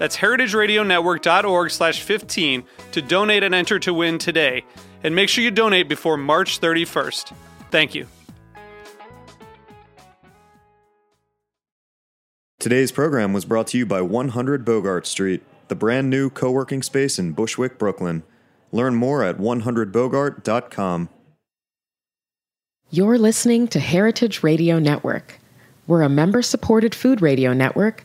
That's heritageradionetwork.org slash 15 to donate and enter to win today. And make sure you donate before March 31st. Thank you. Today's program was brought to you by 100 Bogart Street, the brand new co working space in Bushwick, Brooklyn. Learn more at 100bogart.com. You're listening to Heritage Radio Network. We're a member supported food radio network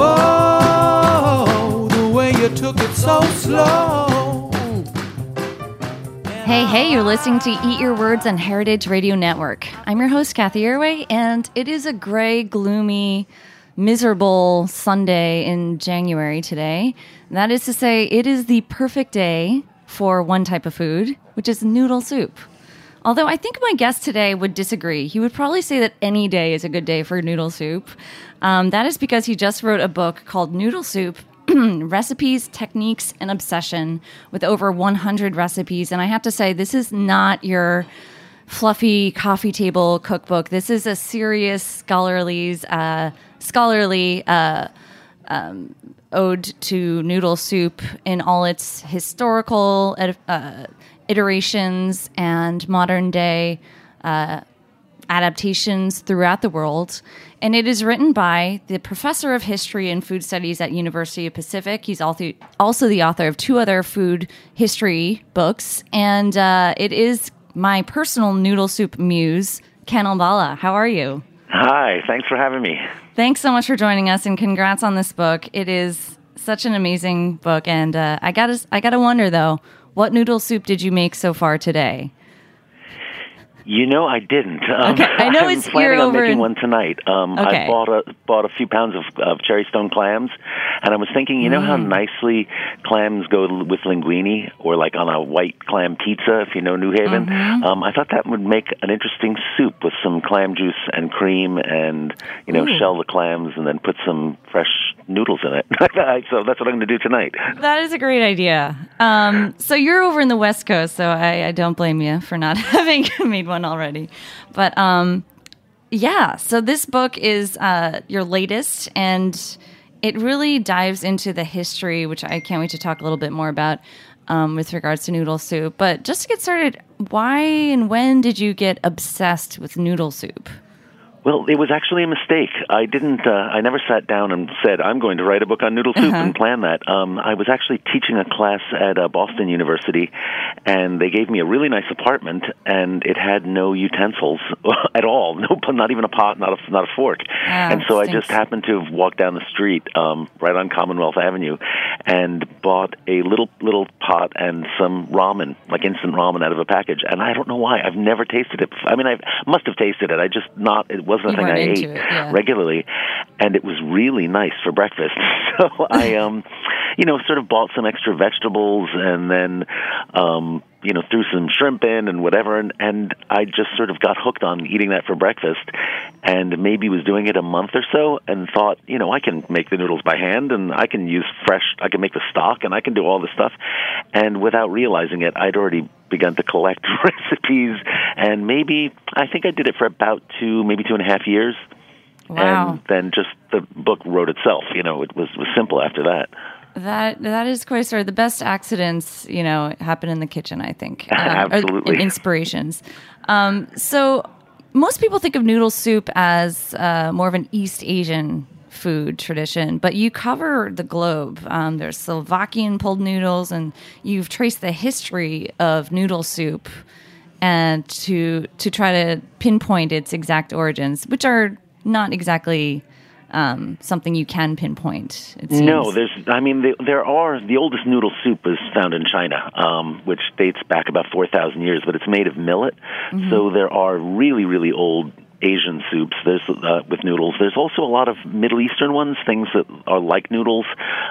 Whoa, the way you took it so slow. Hey, hey, you're listening to Eat Your Words on Heritage Radio Network. I'm your host, Cathy Erway, and it is a gray, gloomy, miserable Sunday in January today. That is to say, it is the perfect day for one type of food, which is noodle soup. Although I think my guest today would disagree. He would probably say that any day is a good day for noodle soup. Um, that is because he just wrote a book called Noodle Soup recipes, techniques, and obsession with over 100 recipes. And I have to say, this is not your fluffy coffee table cookbook. This is a serious scholarly, uh, scholarly uh, um, ode to noodle soup in all its historical uh, iterations and modern day uh, adaptations throughout the world. And it is written by the professor of history and food studies at University of Pacific. He's also also the author of two other food history books, and uh, it is my personal noodle soup muse, Ken Albala. How are you? Hi, thanks for having me. Thanks so much for joining us, and congrats on this book. It is such an amazing book, and uh, I gotta I gotta wonder though, what noodle soup did you make so far today? You know, I didn't. Um, Okay, I know I'm it's planning here on making in- one tonight. Um, Okay. I bought a bought a few pounds of, of cherry stone clams, and I was thinking, you know how Mm. nicely clams go with linguine, or like on a white clam pizza, if you know New Haven. Mm-hmm. Um, I thought that would make an interesting soup with some clam juice and cream, and you know, Ooh. shell the clams and then put some fresh noodles in it. so that's what I'm going to do tonight. That is a great idea. Um, so you're over in the West Coast, so I, I don't blame you for not having made one already. But um, yeah, so this book is uh, your latest, and it really dives into the history, which I can't wait to talk a little bit more about um, with regards to noodle soup. But just to get started, why and when did you get obsessed with noodle soup? Well, it was actually a mistake. I didn't. Uh, I never sat down and said I'm going to write a book on noodle soup Uh-huh. and plan that. Um, I was actually teaching a class at uh, Boston University, and they gave me a really nice apartment, and it had no utensils at all. No, not even a pot, not a not a fork. And so I just happened to have walked down the street, um, right on Commonwealth Avenue, and bought a little little pot and some ramen, like instant ramen out of a package. And I don't know why I've never tasted it. I mean, I must have tasted it. I just not. It wasn't a thing I ate it, yeah. regularly, and it was really nice for breakfast. So I, um, you know, sort of bought some extra vegetables, and then, um, you know, threw some shrimp in and whatever, and and I just sort of got hooked on eating that for breakfast, and maybe was doing it a month or so, and thought, you know, I can make the noodles by hand, and I can use fresh, I can make the stock, and I can do all this stuff, and without realizing it, I'd already begun to collect recipes, and maybe I think I did it for about two, maybe two and a half years. Wow. And then just the book wrote itself. You know, it was, was simple after that. That that is quite a story. The best accidents, you know, happen in the kitchen. I think, Uh, Absolutely. and inspirations. Um, so, most people think of noodle soup as uh, more of an East Asian food tradition, but you cover the globe. Um, there's Slovakian pulled noodles, and you've traced the history of noodle soup, and to to try to pinpoint its exact origins, which are not exactly um, something you can pinpoint. No, there's. I mean, the, there are the oldest noodle soup is found in China, um, which dates back about four thousand years, but it's made of millet. So there are really, really old Asian soups. There's uh, with noodles. There's also a lot of Middle Eastern ones, things that are like noodles.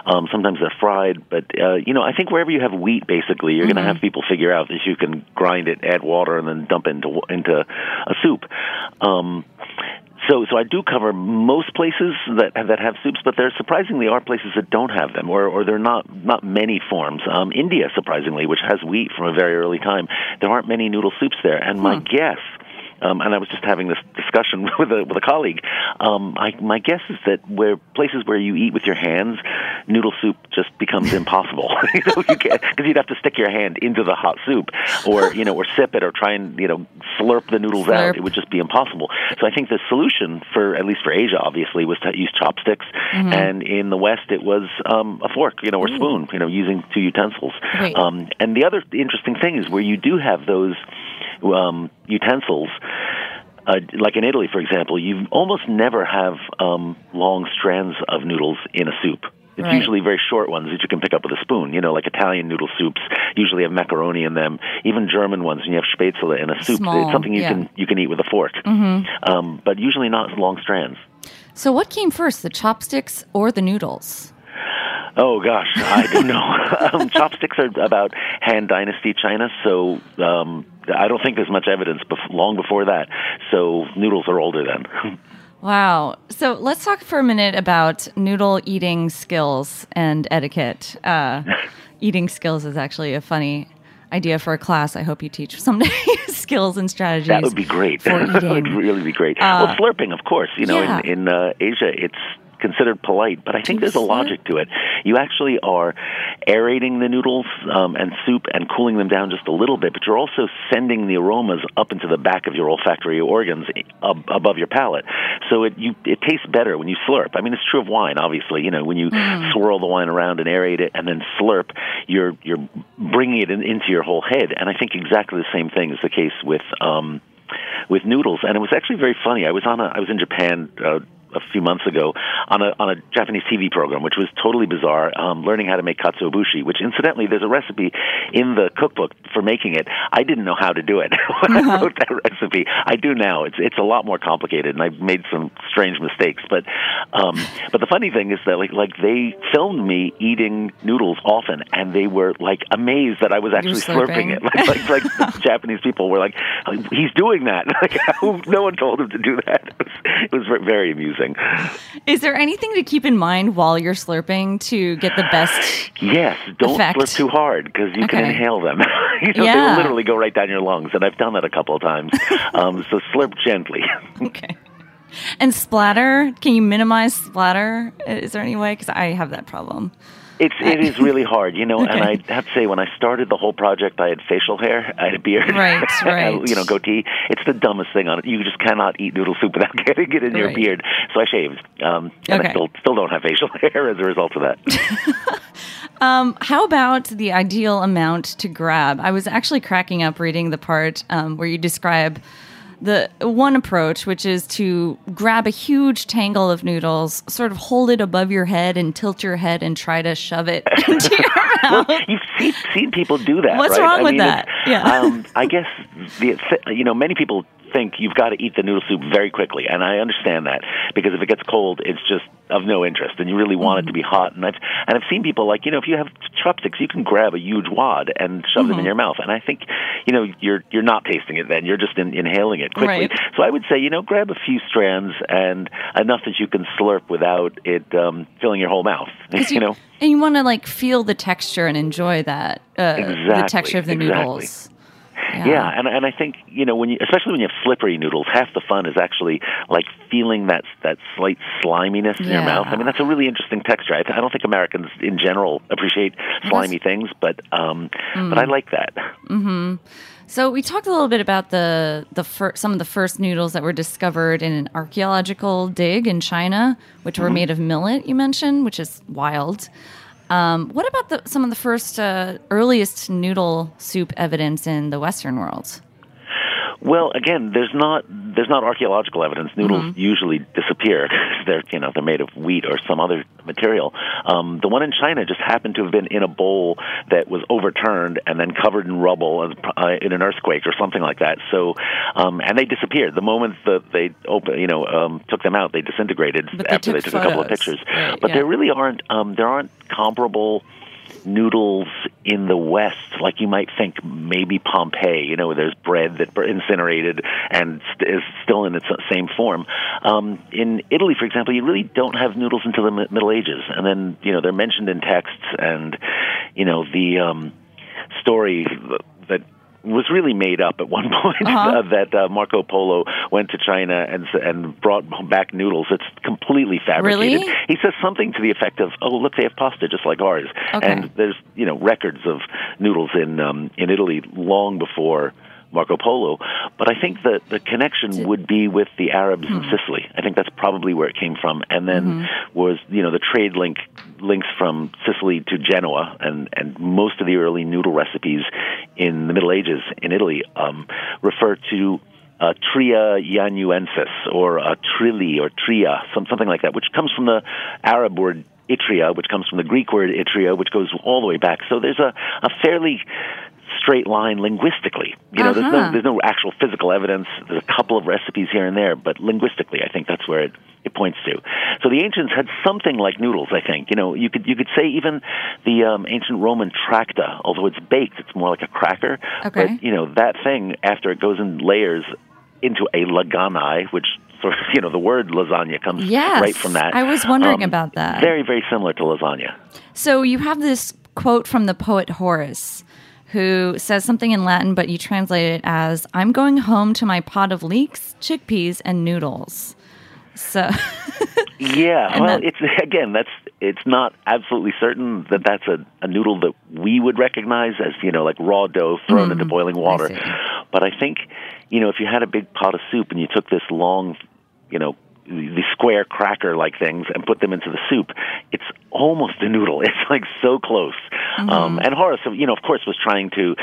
Um, sometimes they're fried, but uh, you know, I think wherever you have wheat, basically, you're going to have people figure out that you can grind it, add water, and then dump it into into a soup. Um, so, so I do cover most places that that have soups, but there surprisingly are places that don't have them, or or there are not not many forms. Um, India, surprisingly, which has wheat from a very early time, there aren't many noodle soups there. And my guess. Um, and I was just having this discussion with a with a colleague. Um, I, my guess is that where places where you eat with your hands, noodle soup just becomes impossible. you know, you can't because you'd have to stick your hand into the hot soup, or you know, or sip it, or try and you know slurp the noodles Slurp. out. It would just be impossible. So I think the solution for at least for Asia, obviously, was to use chopsticks, and in the West it was um, a fork, you know, or spoon, you know, using two utensils. Right. Um, and the other interesting thing is where you do have those um, utensils. Uh, like in Italy, for example, you almost never have um, long strands of noodles in a soup. It's Right. usually very short ones that you can pick up with a spoon. You know, like Italian noodle soups usually have macaroni in them. Even German ones, when you have spätzle in a soup, Small, it's something you yeah. can you can eat with a fork. Mm-hmm. Um, but usually not long strands. So, what came first, the chopsticks or the noodles? Oh gosh, I don't know. um, chopsticks are about Han Dynasty China, so um, I don't think there's much evidence bef- long before that. So noodles are older then. Wow. So, let's talk for a minute about noodle eating skills and etiquette. Uh, eating skills is actually a funny idea for a class. I hope you teach someday skills and strategies. That would be great. That would really be great. Uh, well, slurping, of course. You know, yeah. in, in uh, Asia, it's considered polite, but I think there's a logic to it. You actually are aerating the noodles um, and soup and cooling them down just a little bit, but you're also sending the aromas up into the back of your olfactory organs ab- above your palate. So it you it tastes better when you slurp. I mean, it's true of wine, obviously. You know, when you Hmm. swirl the wine around and aerate it and then slurp, you're you're bringing it in, into your whole head. And I think exactly the same thing is the case with. Um, with noodles, and it was actually very funny. I was on a I was in Japan uh, a few months ago on a on a Japanese TV program, which was totally bizarre. Um, learning how to make katsuobushi, which incidentally, there's a recipe in the cookbook for making it. I didn't know how to do it when I wrote that recipe. I do now. It's it's a lot more complicated, and I've made some strange mistakes. But um, but the funny thing is that like like they filmed me eating noodles often, and they were like amazed that I was actually slurping. slurping it. Like like, like Japanese people were like, he's doing that. Like no one told him to do that. It was, it was very amusing. Is there anything to keep in mind while you're slurping to get the best? Yes, don't Effect. slurp too hard because you can inhale them. you know, they Yeah. will literally go right down your lungs, and I've done that a couple of times. um, so slurp gently. Okay. And splatter? Can you minimize splatter? Is there any way? Because I have that problem. It's it is really hard, you know. And I have to say, when I started the whole project, I had facial hair, I had a beard, Right, right. you know, goatee. It's the dumbest thing on it. You just cannot eat noodle soup without getting it in your Right. beard. So I shaved, um, and Okay. I still still don't have facial hair as a result of that. How about the ideal amount to grab? I was actually cracking up reading the part um, where you describe the one approach, which is to grab a huge tangle of noodles, sort of hold it above your head and tilt your head and try to shove it into your mouth. You've seen, seen people do that. What's right? wrong I with mean, that? Yeah. Um, I guess the you know many people think you've got to eat the noodle soup very quickly, and I understand that because if it gets cold, it's just of no interest, and you really want it to be hot. And I've and I've seen people like you know if you have chopsticks, you can grab a huge wad and shove them in your mouth, and I think you know you're you're not tasting it then, you're just in, inhaling it quickly. Right. So I would say you know grab a few strands and enough that you can slurp without it um, filling your whole mouth. You know. and you want to like feel the texture and enjoy that uh, the texture of the exactly. noodles. Yeah, and and I think you know when you, especially when you have slippery noodles, half the fun is actually like feeling that that slight sliminess in your mouth. I mean, that's a really interesting texture. I, I don't think Americans in general appreciate slimy things, but um, but I Mm. like that. mhm So we talked a little bit about the the fir- some of the first noodles that were discovered in an archaeological dig in China, which were made of millet. You mentioned, which is wild. Um, what about the, some of the first uh, earliest noodle soup evidence in the Western world? Well, again, there's not there's not archaeological evidence. Noodles Mm-hmm. usually disappear. they're you know they're made of wheat or some other material. Um, the one in China just happened to have been in a bowl that was overturned and then covered in rubble and, uh, in an earthquake or something like that. So, um, and they disappeared the moment that they open, you know, um, took them out. They disintegrated But they after they took took a couple of pictures. Right, but yeah. there really aren't um, there aren't comparable noodles in the West, like you might think maybe Pompeii, you know, where there's bread that incinerated and is still in its same form. Um, in Italy, for example, you really don't have noodles until the Middle Ages, and then you know they're mentioned in texts, and you know the um, story that was really made up at one point Uh-huh. uh, that uh, Marco Polo went to China and s- and brought back noodles. It's completely fabricated. Really? He says something to the effect of, "Oh, look, they have pasta just like ours." Okay. And there's you know records of noodles in um, in Italy long before Marco Polo. But I think that the connection would be with the Arabs in Sicily. I think that's probably where it came from, and then was you know the trade link links from Sicily to Genoa, and and most of the early noodle recipes in the Middle Ages in Italy um, refer to uh, Tria Januensis or uh, Trilli or Tria, some, something like that, which comes from the Arab word Itria, which comes from the Greek word Itria, which goes all the way back. So there's a, a fairly straight line linguistically. You know, there's Uh-huh. no there's no actual physical evidence. There's a couple of recipes here and there, but linguistically, I think that's where it, it points to. So the ancients had something like noodles. I think you know you could you could say even the um, ancient Roman tracta, although it's baked, it's more like a cracker. Okay. But you know that thing after it goes in layers into a laganae, which sort of you know the word lasagna comes Yes. right from that. I was wondering Um, about that. Very very similar to lasagna. So you have this quote from the poet Horace, who says something in Latin, but you translate it as "I'm going home to my pot of leeks, chickpeas, and noodles." So Yeah, well, it's again, that's it's not absolutely certain that that's a, a noodle that we would recognize as you know like raw dough thrown into boiling water. Mm, see. But I think you know if you had a big pot of soup and you took this long, you know, the square cracker like things and put them into the soup, it's almost a noodle. It's like so close. Mm-hmm. Um, and Horace, you know, of course, was trying to.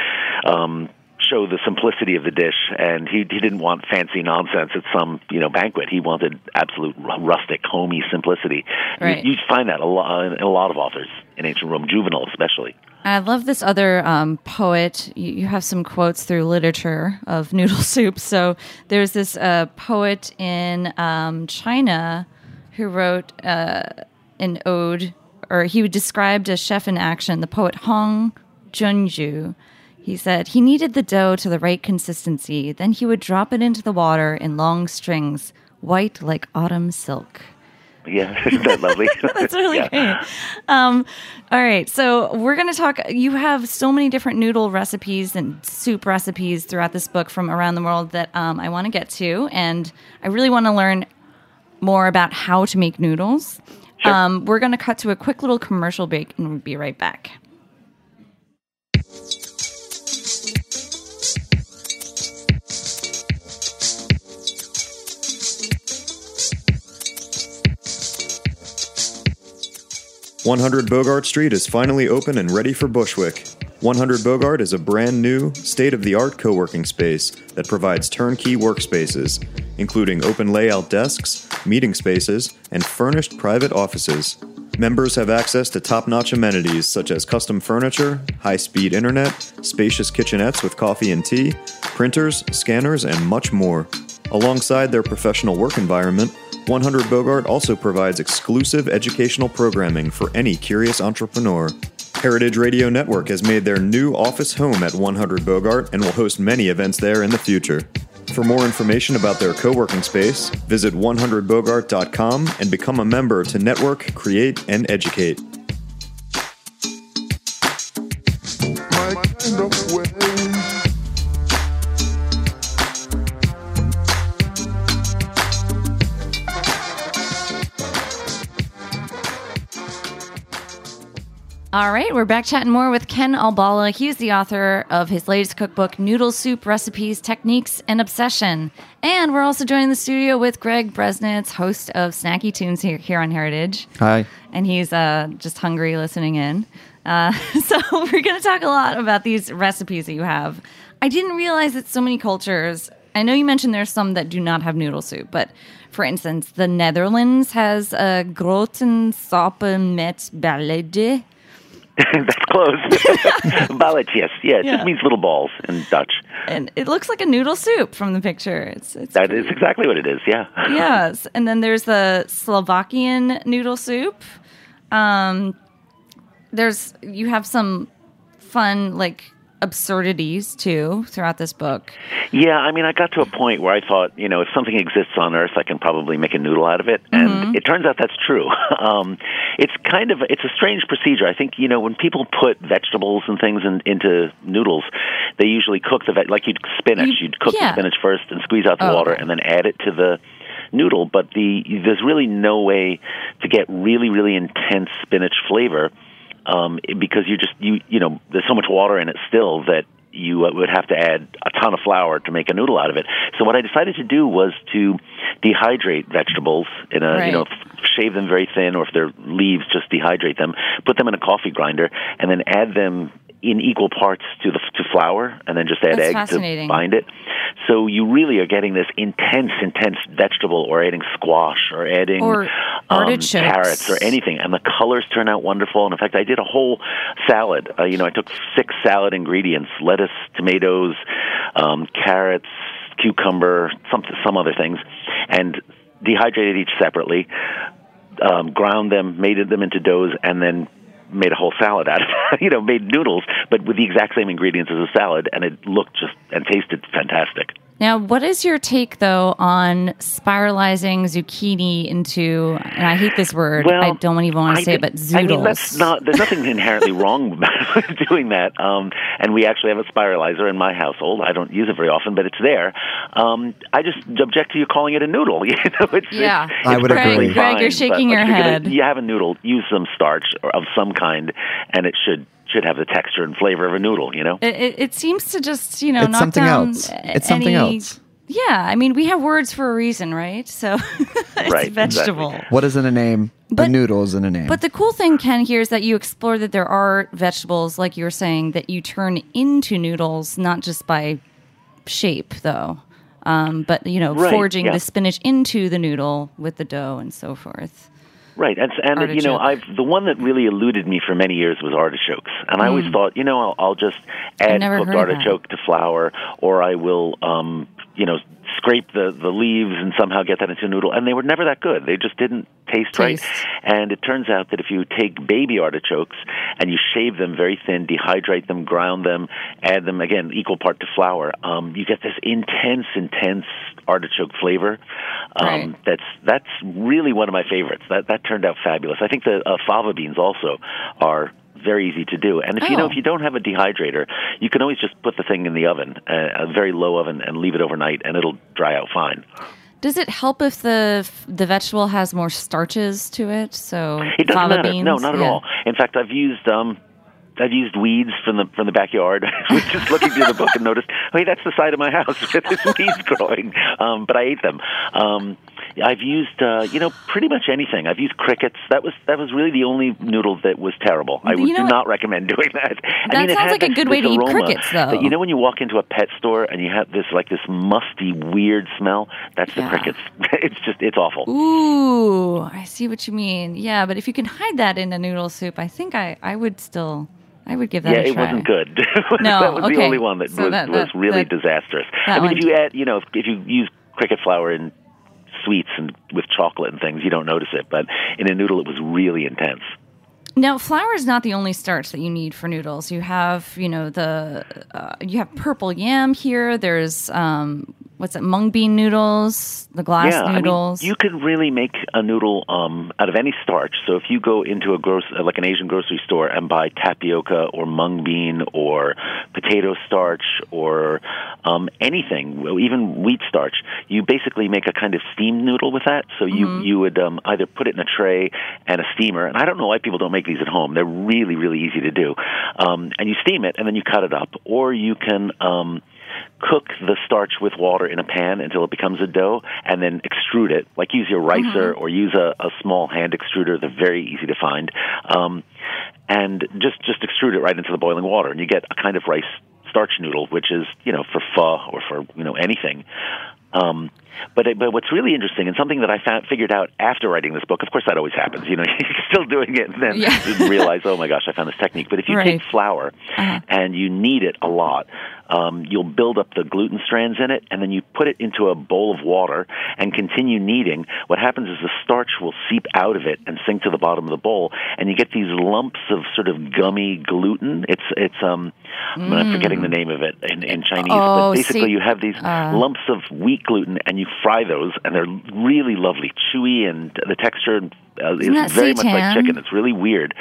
Um, show the simplicity of the dish and he he didn't want fancy nonsense at some you know banquet he wanted absolute rustic homey simplicity Right. you, you find that a lot in a lot of authors in ancient Rome Juvenal especially I love this other um, poet. You, you have some quotes through literature of noodle soup. So there's this uh, poet in um, China who wrote uh, an ode, or he described a chef in action, the poet Hong Junju. He said he kneaded the dough to the right consistency, then he would drop it into the water in long strings, white like autumn silk. Yeah isn't that lovely That's really Yeah. great. Um, all right, so we're going to talk. You have so many different noodle recipes and soup recipes throughout this book from around the world that um, I want to get to, and I really want to learn more about how to make noodles. Sure. Um, we're going to cut to a quick little commercial break, and we'll be right back. One Hundred Bogart Street is finally open and ready for Bushwick. 100 Bogart is a brand new, state of the art co working space that provides turnkey workspaces, including open layout desks, meeting spaces, and furnished private offices. Members have access to top notch amenities such as custom furniture, high speed internet, spacious kitchenettes with coffee and tea, printers, scanners, and much more. Alongside their professional work environment, 100 Bogart also provides exclusive educational programming for any curious entrepreneur. Heritage Radio Network has made their new office home at 100 Bogart and will host many events there in the future. For more information about their co working space, visit 100bogart.com and become a member to network, create, and educate. All right, we're back chatting more with Ken Albala. He's the author of his latest cookbook, Noodle Soup Recipes, Techniques, and Obsession. And we're also joining the studio with Greg Bresnitz, host of Snacky Tunes here, here on Heritage. Hi. And he's uh, just hungry listening in. Uh, so we're going to talk a lot about these recipes that you have. I didn't realize that so many cultures. I know you mentioned there's some that do not have noodle soup, but for instance, the Netherlands has a groten sappen met ballade. That's close. Balletjes, yeah, it Yeah. just means little balls in Dutch. and it looks like a noodle soup from the picture. It's, it's That is exactly what it is, yeah. yes, and then there's the Slovakian noodle soup. Um, there's you have some fun like absurdities too throughout this book. Yeah, I mean, I got to a point where I thought, you know, if something exists on Earth, I can probably make a noodle out of it, and it turns out that's true. Um, it's kind of it's a strange procedure. I think you know when people put vegetables and things in, into noodles, they usually cook the ve- like you'd spinach. You- you'd cook yeah. the spinach first and squeeze out the Oh, water, okay. and then add it to the noodle. But the there's really no way to get really really intense spinach flavor um, because you just you you know there's so much water in it still that you uh, would have to add a ton of flour to make a noodle out of it. So what I decided to do was to dehydrate vegetables in a Right. you know shave them very thin, or if they're leaves, just dehydrate them, put them in a coffee grinder, and then add them in equal parts to the to flour, and then just add That's egg to bind it. So you really are getting this intense, intense vegetable, or adding squash, or adding Or um, carrots, or anything, and the colors turn out wonderful. And in fact, I did a whole salad. Uh, you know, I took six salad ingredients: lettuce, tomatoes, um, carrots, cucumber, some some other things, and dehydrated each separately. Um, ground them, made them into doughs, and then made a whole salad out of it. you know, made noodles, but with the exact same ingredients as a salad, and it looked just and tasted fantastic. Now, what is your take though on spiralizing zucchini into? And I hate this word. Well, I don't even want I to say it, but zoodles. I mean, that's not. There's nothing inherently wrong about doing that. Um, and we actually have a spiralizer in my household. I don't use it very often, but it's there. Um, I just object to you calling it a noodle. You know, it's Yeah. It's, I would perfectly agree. Greg, Greg, fine, you're but shaking your if you're gonna- head. You have a noodle. Use some starch of some kind, and it should should have the texture and flavor of a noodle. You know. It, it, it seems to just you know It's knock something down else. a- It's something any- else. Yeah, I mean we have words for a reason, right? So it's Right, vegetable. exactly. What is in a name? But- a noodle is in a name. But the cool thing, Ken, here is that you explore that there are vegetables, like you were saying, that you turn into noodles, not just by shape, though. Um, but you know, Right, forging yeah. the spinach into the noodle with the dough and so forth. Right, and, and you know, I've the one that really eluded me for many years was artichokes, and I always thought, you know, I'll, I'll just add cooked heard of that. artichoke to flour, or I will, um, you know, scrape the the leaves and somehow get that into a noodle, and they were never that good. They just didn't taste, Taste. right. And it turns out that if you take baby artichokes and you shave them very thin, dehydrate them, ground them, add them again equal part to flour, um, you get this intense, intense artichoke flavor. Um, Right. That's that's really one of my favorites. That that turned out fabulous. I think the uh, fava beans also are very easy to do. And if you know Oh. if you don't have a dehydrator, you can always just put the thing in the oven, uh, a very low oven, and leave it overnight, and it'll dry out fine. Does it help if the the vegetable has more starches to it? So It doesn't matter. beans? No, not at Yeah. all. In fact, I've used um, I've used weeds from the from the backyard. I was just looking through the book and noticed, hey, that's the side of my house with this weeds growing. Um, but I ate them. Um, I've used, uh, you know, pretty much anything. I've used crickets. That was that was really the only noodle that was terrible. I You would know do not recommend doing that. I That mean, it sounds like a good way this to eat crickets, though. that- you know, when you walk into a pet store and you have this like this musty, weird smell, that's the crickets. it's just it's awful. Ooh, I see what you mean. Yeah, but if you can hide that in a noodle soup, I think I, I would still, I would give that yeah, a it wasn't good. No, that was okay. the only one that So was, that- was really that- disastrous. that I mean, one- if you add, you know, if, if you use cricket flour in sweets and with chocolate and things, you don't notice it. But in a noodle, it was really intense. Now, flour is not the only starch that you need for noodles. You have, you know, the uh, you have purple yam here. There's um, what's it, mung bean noodles, the glass yeah, noodles. I mean, you could really make a noodle um, out of any starch. So if you go into a gross, uh, like an Asian grocery store, and buy tapioca or mung bean or potato starch or um, anything, even wheat starch, you basically make a kind of steamed noodle with that. So you Mm-hmm. you would um, either put it in a tray and a steamer, and I don't know why people don't make these at home. They're really really easy to do, um, and you steam it and then you cut it up, or you can. Cook the starch with water in a pan until it becomes a dough and then extrude it. Like use your ricer or use a, a small hand extruder they're very easy to find. Um, and just just extrude it right into the boiling water and you get a kind of rice starch noodle which is you know for pho or for you know anything. Um, but but what's really interesting and something that I found figured out after writing this book, of course that always happens. You know, you're still doing it and then Yeah. realize, oh my gosh, I found this technique. But if you Right. take flour and you knead it a lot, um, you'll build up the gluten strands in it, and then you put it into a bowl of water and continue kneading. What happens is the starch will seep out of it and sink to the bottom of the bowl, and you get these lumps of sort of gummy gluten. It's it's um, I'm forgetting the name of it in, in Chinese, Oh, but basically see- you have these uh. lumps of wheat gluten, and you fry those, and they're really lovely, chewy, and the texture uh, is very much like chicken. It's really weird.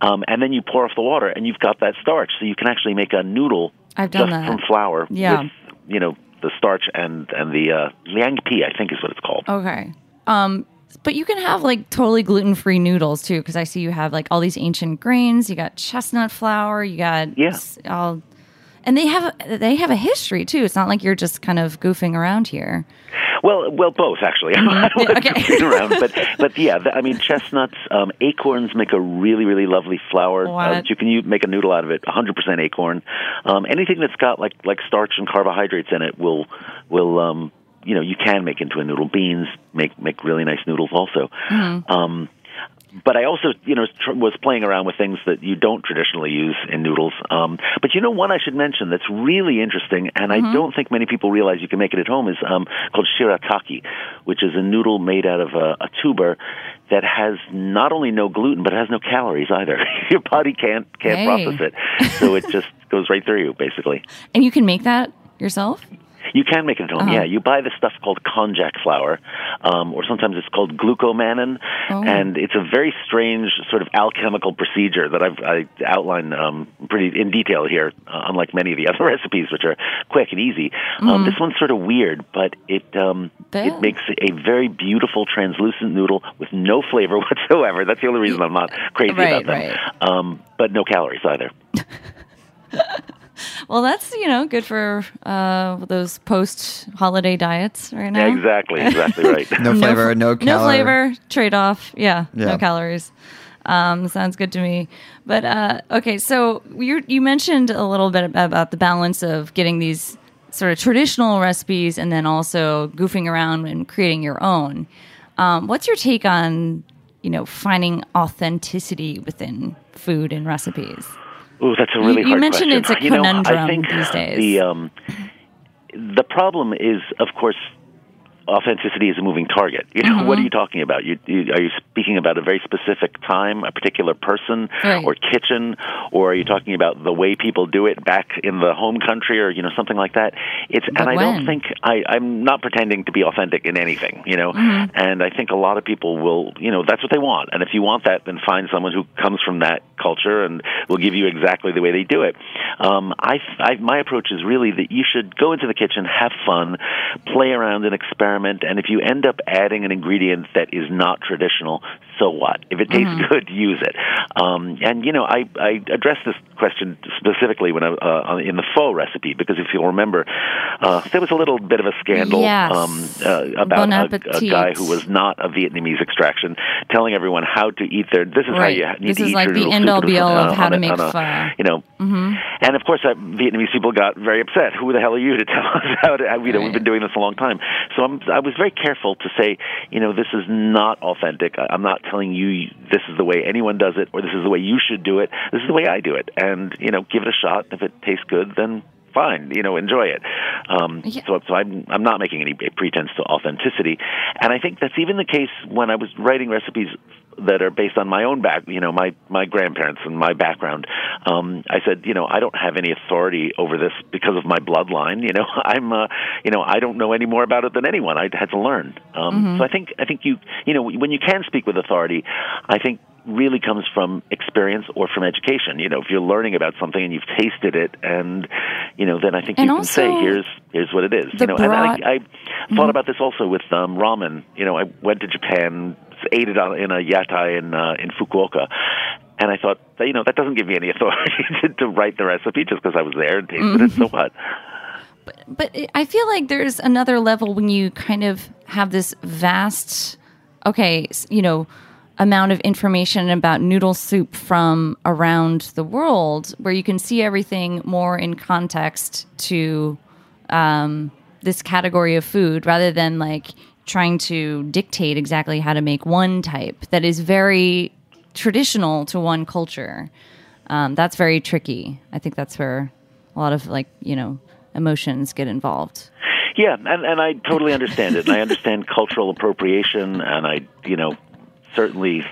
Um, and then you pour off the water, and you've got that starch, so you can actually make a noodle I've done just that. from flour Yeah. with you know the starch and and the uh, liang pi, I think is what it's called. Okay. Um, but you can have like totally gluten free noodles too, because I see you have like all these ancient grains. You got chestnut flour. You got Yeah. all, and they have they have a history too. It's not like you're just kind of goofing around here. Well, well, both actually. I don't like Okay. around, but but yeah, I mean, chestnuts, um, acorns make a really really lovely flour. Uh, you can u- make a noodle out of it. 100% acorn. Um, anything that's got like like starch and carbohydrates in it will will um, you know you can make into a noodle. Beans make make really nice noodles also. Um, but I also, you know, tr- was playing around with things that you don't traditionally use in noodles. Um, but you know, one I should mention that's really interesting, and I don't think many people realize you can make it at home is um, called shirataki, which is a noodle made out of a, a tuber that has not only no gluten but it has no calories either. Your body can't can't Hey. process it, so it just goes right through you, basically. And you can make that yourself. You can make it at home. Uh-huh. Yeah, you buy this stuff called konjac flour, um, or sometimes it's called glucomannan, Oh. and it's a very strange sort of alchemical procedure that I've I outline um, pretty in detail here. Uh, unlike many of the other recipes, which are quick and easy, um, this one's sort of weird, but it um, it makes a very beautiful translucent noodle with no flavor whatsoever. That's the only reason I'm not crazy Right, about them. right. Um, but no calories either. Well, that's you know good for uh, those post holiday diets right now. Exactly, exactly right. No flavor, no, calories. no calorie. flavor trade off. Yeah, Yeah. no calories. Um, sounds good to me. But uh, okay, so you you mentioned a little bit about the balance of getting these sort of traditional recipes and then also goofing around and creating your own. Um, what's your take on you know finding authenticity within food and recipes? Ooh, that's a really good question. you hard mentioned question. it's a you know, I conundrum think these days. The um, the problem is, of course, authenticity is a moving target. You know, Mm-hmm. what are you talking about? You, you, are you speaking about a very specific time, a particular person, Right. or kitchen, or are you talking about the way people do it back in the home country, or you know something like that? It's But and I when? don't think I, I'm not pretending to be authentic in anything. You know, Mm-hmm. and I think a lot of people will, you know, that's what they want. And if you want that, then find someone who comes from that culture and will give you exactly the way they do it. Um, I, I, my approach is really that you should go into the kitchen, have fun, play around and experiment and if you end up adding an ingredient that is not traditional, so what? If it tastes good, use it. Um, and you know, I I addressed this question specifically when I uh, in the pho recipe because if you'll remember, uh, there was a little bit of a scandal Yes. um, uh, about Bon a, a guy who was not of Vietnamese extraction, telling everyone how to eat their. This is how you need This to is eat like your the end all be all of how to make a- pho. You know, and of course, uh, Vietnamese people got very upset. Who the hell are you to tell us how to? You know, we've been doing this a long time. So I'm, I was very careful to say, you know, this is not authentic. I'm not telling you this is the way anyone does it, or this is the way you should do it. This is the way I do it, and you know, give it a shot. If it tastes good, then fine. You know, enjoy it. Um, Yeah. So, so I'm, I'm not making any pretense to authenticity, and I think that's even the case when I was writing recipes that are based on my own back, you know, my my grandparents and my background. Um, I said, you know, I don't have any authority over this because of my bloodline. You know, I'm, uh, you know, I don't know any more about it than anyone. I had to learn. Um, So I think I think you, you know, when you can speak with authority, I think really comes from experience or from education. You know, if you're learning about something and you've tasted it, and you know, then I think And you can say, here's here's what it is. You know, and I, I thought about this also with um, ramen. You know, I went to Japan, ate it on, in a yatai in uh, in Fukuoka. And I thought, you know, that doesn't give me any authority to, to write the recipe just because I was there and tasted it. So what? but it- I feel like there's another level when you kind of have this vast, okay, you know, amount of information about noodle soup from around the world, where you can see everything more in context to um, this category of food, rather than like trying to dictate exactly how to make one type that is very traditional to one culture. Um, that's very tricky. I think that's where a lot of like you know emotions get involved. Yeah, and and I totally understand it. And I understand cultural appropriation, and I, you know, certainly,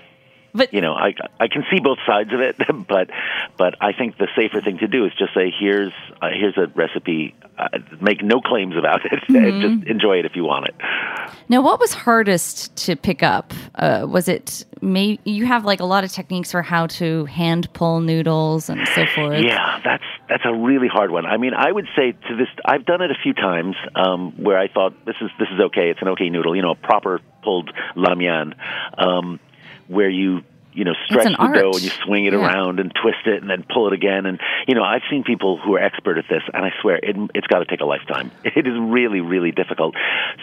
But you know, I I can see both sides of it. But but I think the safer thing to do is just say, here's uh, here's a recipe. Uh, make no claims about it. Mm-hmm. just enjoy it if you want it. now, what was hardest to pick up? Uh, was it may you have like a lot of techniques for how to hand pull noodles and so forth? Yeah, that's that's a really hard one. I mean, I would say to this, I've done it a few times um, where I thought this is this is okay. It's an okay noodle, you know, a proper pulled lamian, um, where you you know stretch the dough and you swing it Yeah. around and twist it and then pull it again. And you know, I've seen people who are expert at this, and I swear it, it's got to take a lifetime. It is really really difficult.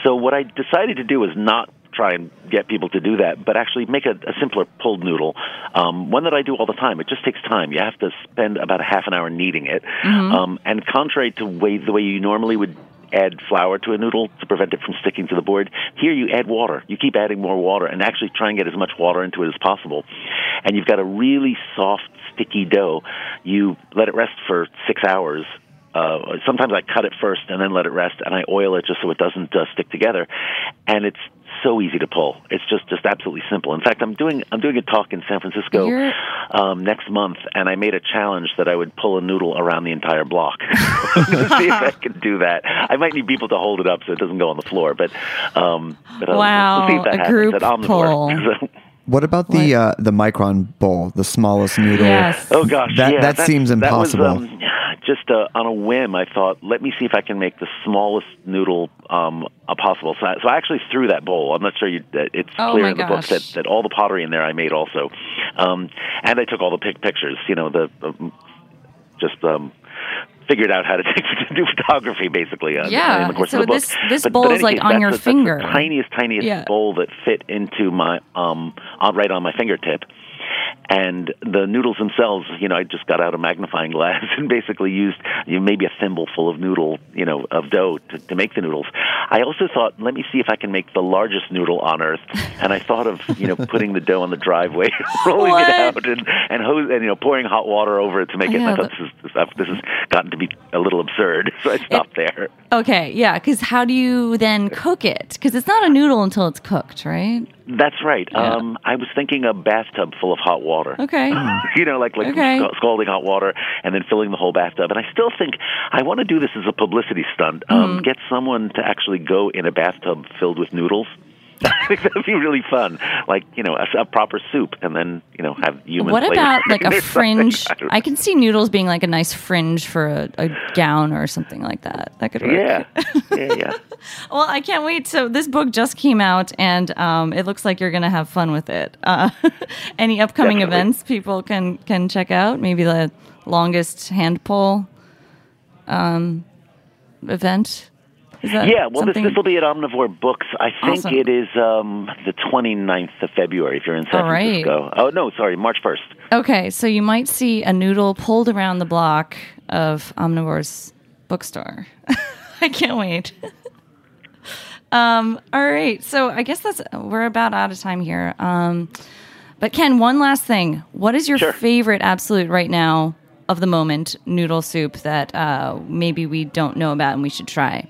So what I decided to do was not try and get people to do that, but actually make a, a simpler pulled noodle, um, one that I do all the time. It just takes time. You have to spend about a half an hour kneading it, um, and contrary to way, the way you normally would add flour to a noodle to prevent it from sticking to the board. Here you add water. You keep adding more water and actually try and get as much water into it as possible. And you've got a really soft, sticky dough. You let it rest for six hours. Uh, sometimes I cut it first and then let it rest, and I oil it just so it doesn't uh, stick together. And it's so easy to pull. It's just just absolutely simple. In fact, I'm doing I'm doing a talk in San Francisco um, next month, and I made a challenge that I would pull a noodle around the entire block. Let's see if I can do that. I might need people to hold it up so it doesn't go on the floor, but um, but Wow, we'll see if that a happens group at pull. What about the uh, the micron bowl, the smallest noodle? Yes. Oh gosh, That- yeah, that that's- seems impossible. That was, um, just uh, on a whim, I thought, let me see if I can make the smallest noodle um, possible. So I, so I actually threw that bowl. I'm not sure you, that it's Oh, clear in the book that, that all the pottery in there I made also, um, and I took all the pic- pictures. You know, the um, just. Um, Figured out how to, take, to do photography, basically. Uh, Yeah, in the course so of the book. this- this But- bowl but is, like, case, on your the- finger. the tiniest, tiniest Yeah. bowl that fit into my um, right on my fingertip and the noodles themselves, you know, I just got out a magnifying glass and basically used you know, maybe a thimble full of noodle, you know, of dough to, to make the noodles. I also thought, let me see if I can make the largest noodle on earth, and I thought of you know putting the dough on the driveway, rolling What? it out, and and, hose, and you know pouring hot water over it to make it. And I thought this is this, this has gotten to be a little absurd, so I stopped there. Okay, yeah, because how do you then cook it? Because it's not a noodle until it's cooked, right? That's right. Um, I was thinking a bathtub full of hot water. Okay. you know, like like Okay. sc- scalding hot water and then filling the whole bathtub. And I still think I want to do this as a publicity stunt. Um, Mm-hmm. Get someone to actually go in a bathtub filled with noodles. I think that'd be really fun. Like you know, a, a proper soup, and then you know have human. What about like a fringe? something. I can see noodles being like a nice fringe for a, a gown or something like that. That could work. Yeah, yeah, yeah. Well, I can't wait. So this book just came out, and um, it looks like you're going to have fun with it. Uh, any upcoming Definitely. events people can can check out? Maybe the longest hand pull um, event. Yeah, well, this something? this will be at Omnivore Books. I think Awesome. it is um, the 29th of February if you're in San All right. Francisco. Oh no, sorry, March 1st. Okay, so you might see a noodle pulled around the block of Omnivore's bookstore. I can't wait. um, all right, so I guess that's we're about out of time here. Um, but Ken, one last thing. What is your Sure. favorite absolute right now of the moment noodle soup that uh, maybe we don't know about and we should try?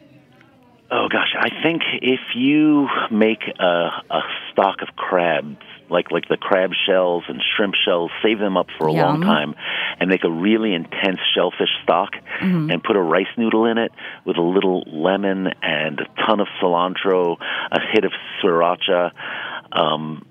Oh gosh, I think if you make a, a stock of crabs, like like the crab shells and shrimp shells, save them up for a long time, and make a really intense shellfish stock, Mm-hmm. and put a rice noodle in it with a little lemon and a ton of cilantro, a hit of sriracha. Um,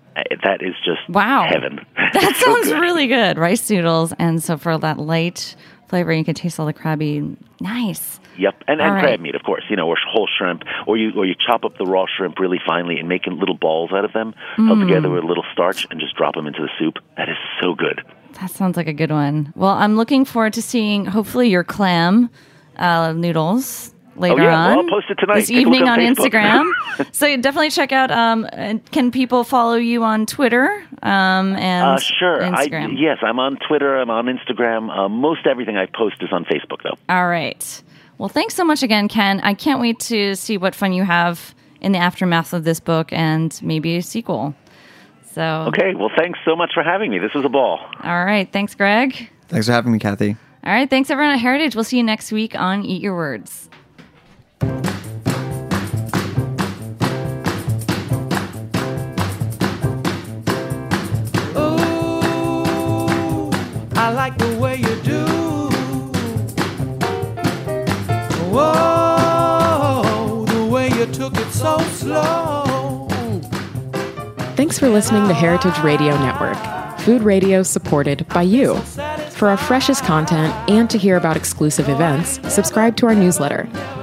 that is just Wow. heaven. That It's so sounds good. really good. Rice noodles, and so for that light flavor, you can taste all the crabby. Nice. Yep, and, and right. crab meat, of course. You know, or whole shrimp, or you or you chop up the raw shrimp really finely and make little balls out of them, held Mm. together with a little starch, and just drop them into the soup. That is so good. That sounds like a good one. Well, I'm looking forward to seeing hopefully your clam uh, noodles later Oh, yeah. Well, on. I'll post it tonight. this Take evening on, on Instagram. so definitely check out. Um, can people follow you on Twitter um, and Uh, sure. I, Instagram? yes, I'm on Twitter. I'm on Instagram. Uh, most everything I post is on Facebook, though. All right. Well, thanks so much again, Ken. I can't wait to see what fun you have in the aftermath of this book and maybe a sequel. So, Okay. Well, thanks so much for having me. This was a ball. all right. Thanks, Greg. Thanks for having me, Cathy. All right. Thanks, everyone at Heritage. We'll see you next week on Eat Your Words. Thanks for listening to Heritage Radio Network, food radio supported by you. For our freshest content and to hear about exclusive events, subscribe to our newsletter.